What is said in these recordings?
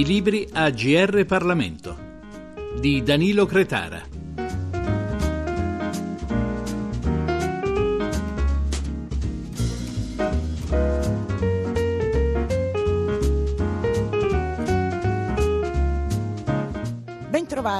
I libri a GR Parlamento di Danilo Cretara.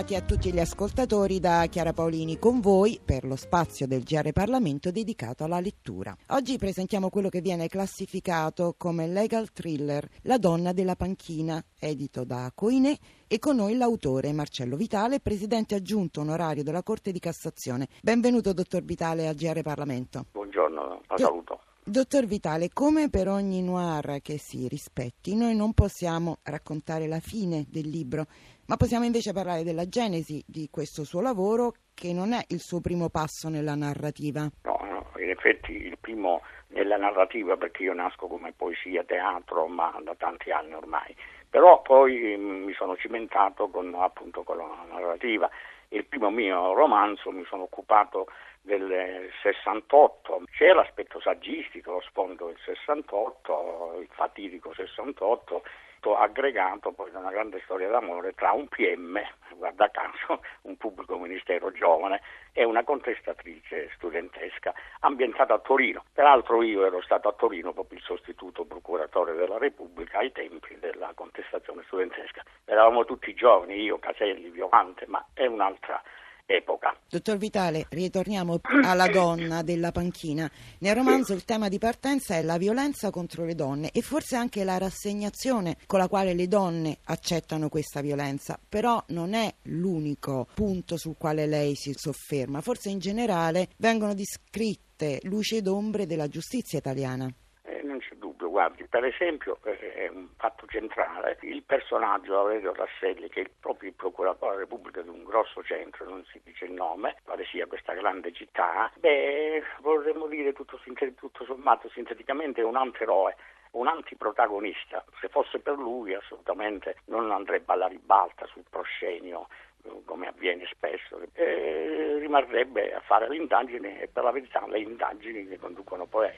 Bentrovati a tutti gli ascoltatori da Chiara Paolini con voi per lo spazio del GR Parlamento dedicato alla lettura. Oggi presentiamo quello che viene classificato come legal thriller La donna della panchina, edito da Coinè e con noi l'autore Marcello Vitale, presidente aggiunto onorario della Corte di Cassazione. Benvenuto dottor Vitale a GR Parlamento. Buongiorno, la saluto. Dottor Vitale, come per ogni noir che si rispetti, noi non possiamo raccontare la fine del libro, ma possiamo invece parlare della genesi di questo suo lavoro che non è il suo primo passo nella narrativa. No, no, in effetti il primo nella narrativa perché io nasco come poesia, teatro, ma da tanti anni ormai. Però poi mm, mi sono cimentato con, appunto con la narrativa. Il primo mio romanzo mi sono occupato del 68, c'è l'aspetto saggistico, lo sfondo del 68, il fatidico 68, aggregato poi da una grande storia d'amore tra un PM, guarda caso, un pubblico ministero giovane e una contestatrice studentesca ambientata a Torino. Peraltro io ero stato a Torino proprio il sostituto procuratore della Repubblica ai tempi della contestazione studentesca. Eravamo tutti giovani, io, Caselli, Violante, ma è un'altra epoca. Dottor Vitale, ritorniamo alla donna della panchina. Nel romanzo il tema di partenza è la violenza contro le donne e forse anche la rassegnazione con la quale le donne accettano questa violenza, però non è l'unico punto sul quale lei si sofferma. Forse in generale vengono descritte luci ed ombre della giustizia italiana guardi, per esempio eh, è un fatto centrale, il personaggio Aurelio Rasselli, che è proprio il procuratore della Repubblica di un grosso centro, non si dice il nome, quale sia questa grande città, beh, vorremmo dire tutto, tutto sommato, sinteticamente, è un antieroe un antiprotagonista. Se fosse per lui assolutamente non andrebbe alla ribalta sul proscenio come avviene spesso, e rimarrebbe a fare l'indagine e per la verità le indagini che conducono poi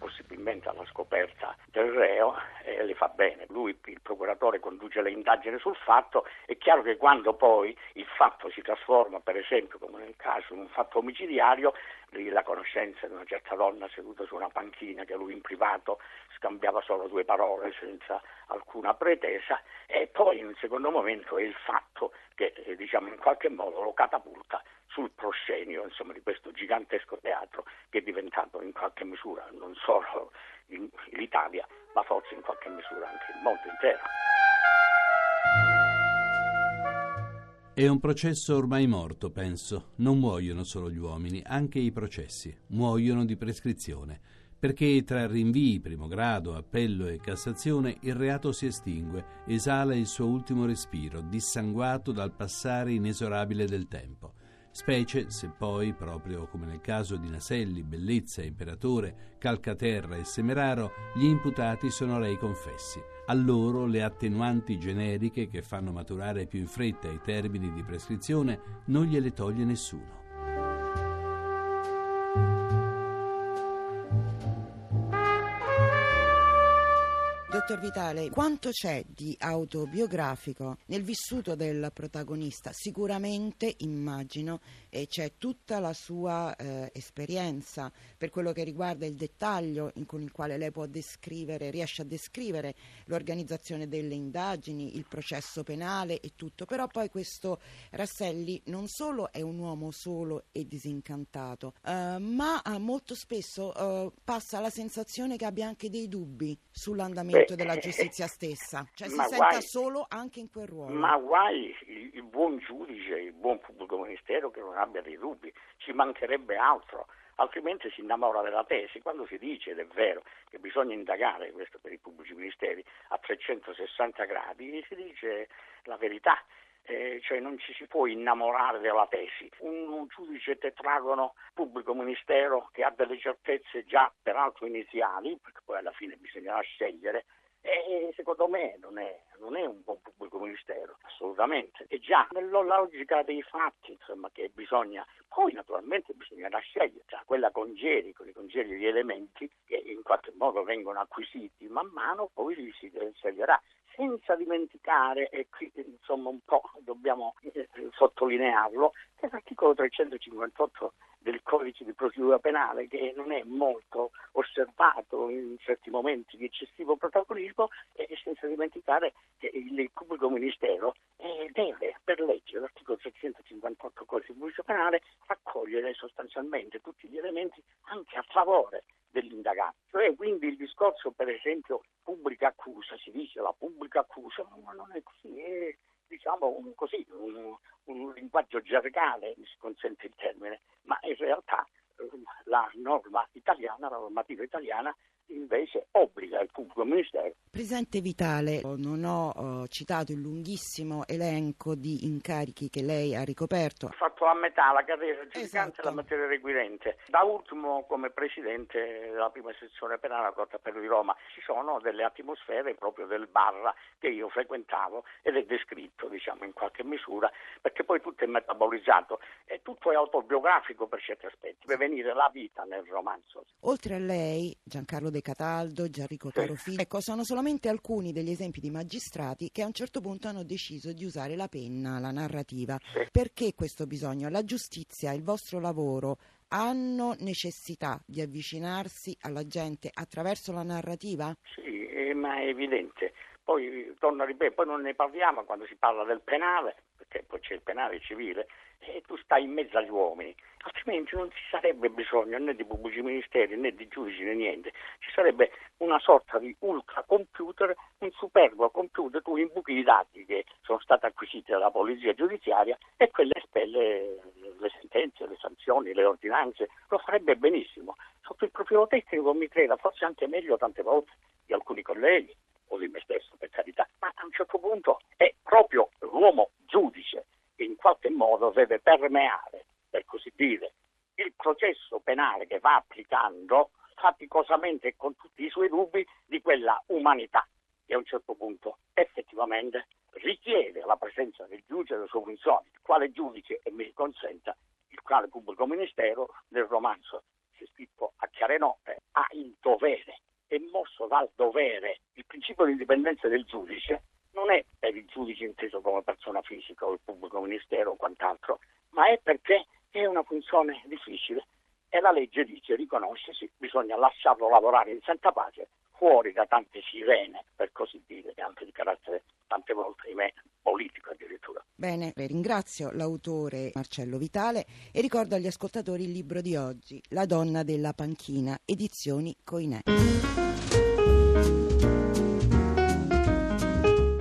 possibilmente alla scoperta del reo e le fa bene. Lui, il procuratore, conduce le indagini sul fatto. È chiaro che quando poi il fatto si trasforma, per esempio, come nel caso, in un fatto omicidiario, la conoscenza di una certa donna seduta su una panchina che lui in privato scambiava solo due parole senza alcuna pretesa e poi in un secondo momento è il fatto che eh, diciamo in qualche modo lo catapulta sul proscenio insomma, di questo gigantesco teatro che è diventato in qualche misura non solo l'Italia ma forse in qualche misura anche il mondo intero. È un processo ormai morto, penso. Non muoiono solo gli uomini, anche i processi. Muoiono di prescrizione. Perché tra rinvii, primo grado, appello e Cassazione il reato si estingue, esala il suo ultimo respiro, dissanguato dal passare inesorabile del tempo specie se poi, proprio come nel caso di Naselli, Bellezza, Imperatore, Calcaterra e Semeraro, gli imputati sono lei confessi. A loro le attenuanti generiche che fanno maturare più in fretta i termini di prescrizione non gliele toglie nessuno. Dottor Vitale, quanto c'è di autobiografico nel vissuto del protagonista? Sicuramente, immagino, e c'è tutta la sua eh, esperienza per quello che riguarda il dettaglio con il quale lei può descrivere, riesce a descrivere l'organizzazione delle indagini, il processo penale e tutto. Però poi questo Rasselli non solo è un uomo solo e disincantato, eh, ma molto spesso eh, passa la sensazione che abbia anche dei dubbi sull'andamento della giustizia stessa, cioè si senta guai, solo anche in quel ruolo. Ma guai il, il buon giudice, il buon pubblico ministero che non abbia dei dubbi, ci mancherebbe altro altrimenti si innamora della tesi. Quando si dice, ed è vero, che bisogna indagare, questo per i pubblici ministeri, a 360 gradi, si dice la verità. Eh, cioè non ci si può innamorare della tesi. Un, un, giudice tetragono pubblico ministero che ha delle certezze già peraltro iniziali, perché poi alla fine bisognerà scegliere, e secondo me non è, non è, un buon pubblico ministero, assolutamente. È già nella logica dei fatti, insomma, che bisogna, poi naturalmente bisognerà scegliere, cioè quella congeri, con i congeri di elementi che in qualche modo vengono acquisiti man mano, poi si sceglierà. senza dimenticare, e qui insomma un po' dobbiamo eh, sottolinearlo, che l'articolo 358 del codice di procedura penale, che non è molto osservato in certi momenti di eccessivo protagonismo, e senza dimenticare che il pubblico ministero eh, deve, per legge, l'articolo 358 del codice di procedura penale, raccogliere sostanzialmente tutti gli elementi anche a favore dell'indagato. Cioè, quindi il discorso, per esempio, pubblica accusa, si dice la pubblica accusa, ma non è così, è diciamo un, così, un, un linguaggio gergale, mi si consente il termine, ma in realtà eh, la norma italiana, la normativa italiana invece obbliga il pubblico ministero. Presidente Vitale, non ho, ho citato il lunghissimo elenco di incarichi che lei ha ricoperto. Ho fatto a metà la carriera giudicante esatto. la materia requirente. Da ultimo come presidente della prima sezione penale della Corte Appello di Roma ci sono delle atmosfere proprio del barra che io frequentavo ed è descritto diciamo in qualche misura perché poi tutto è metabolizzato e tutto è autobiografico per certi aspetti, deve venire la vita nel romanzo. Oltre a lei, Giancarlo De De Cataldo, Gianrico Carofiglio. Ecco, sono solamente alcuni degli esempi di magistrati che a un certo punto hanno deciso di usare la penna, la narrativa. Perché questo bisogno? La giustizia, il vostro lavoro hanno necessità di avvicinarsi alla gente attraverso la narrativa? Sì, eh, ma è evidente. Poi, torno a ripetere, poi non ne parliamo quando si parla del penale, perché poi c'è il penale civile, e tu stai in mezzo agli uomini, altrimenti non ci sarebbe bisogno né di pubblici ministeri né di giudici né niente, ci sarebbe una sorta di ultracomputer, un superbo computer, tu imbuchi i dati che sono stati acquisiti dalla polizia giudiziaria e quelle espelle le sentenze, le sanzioni, le ordinanze, lo farebbe benissimo. Sotto il profilo tecnico mi creda, forse anche meglio tante volte di alcuni colleghi o di me stesso per carità, ma a un certo punto è proprio l'uomo giudice che in qualche modo deve permeare, per così dire, il processo penale che va applicando faticosamente e con tutti i suoi dubbi di quella umanità che a un certo punto effettivamente richiede la presenza del giudice e delle sue funzioni, il quale giudice, e mi consenta, il quale pubblico ministero nel romanzo c'è scritto a chiare note, ha il dovere, è mosso dal dovere. Il principio di indipendenza del giudice non è per il giudice inteso come persona fisica o il pubblico ministero o quant'altro, ma è perché è una funzione difficile e la legge dice, riconosce, sì, bisogna lasciarlo lavorare in santa pace, fuori da tante sirene, per così dire, anche di carattere tante volte, ahimè, politico addirittura. Bene, ringrazio l'autore Marcello Vitale e ricordo agli ascoltatori il libro di oggi, La donna della panchina, edizioni Coinè.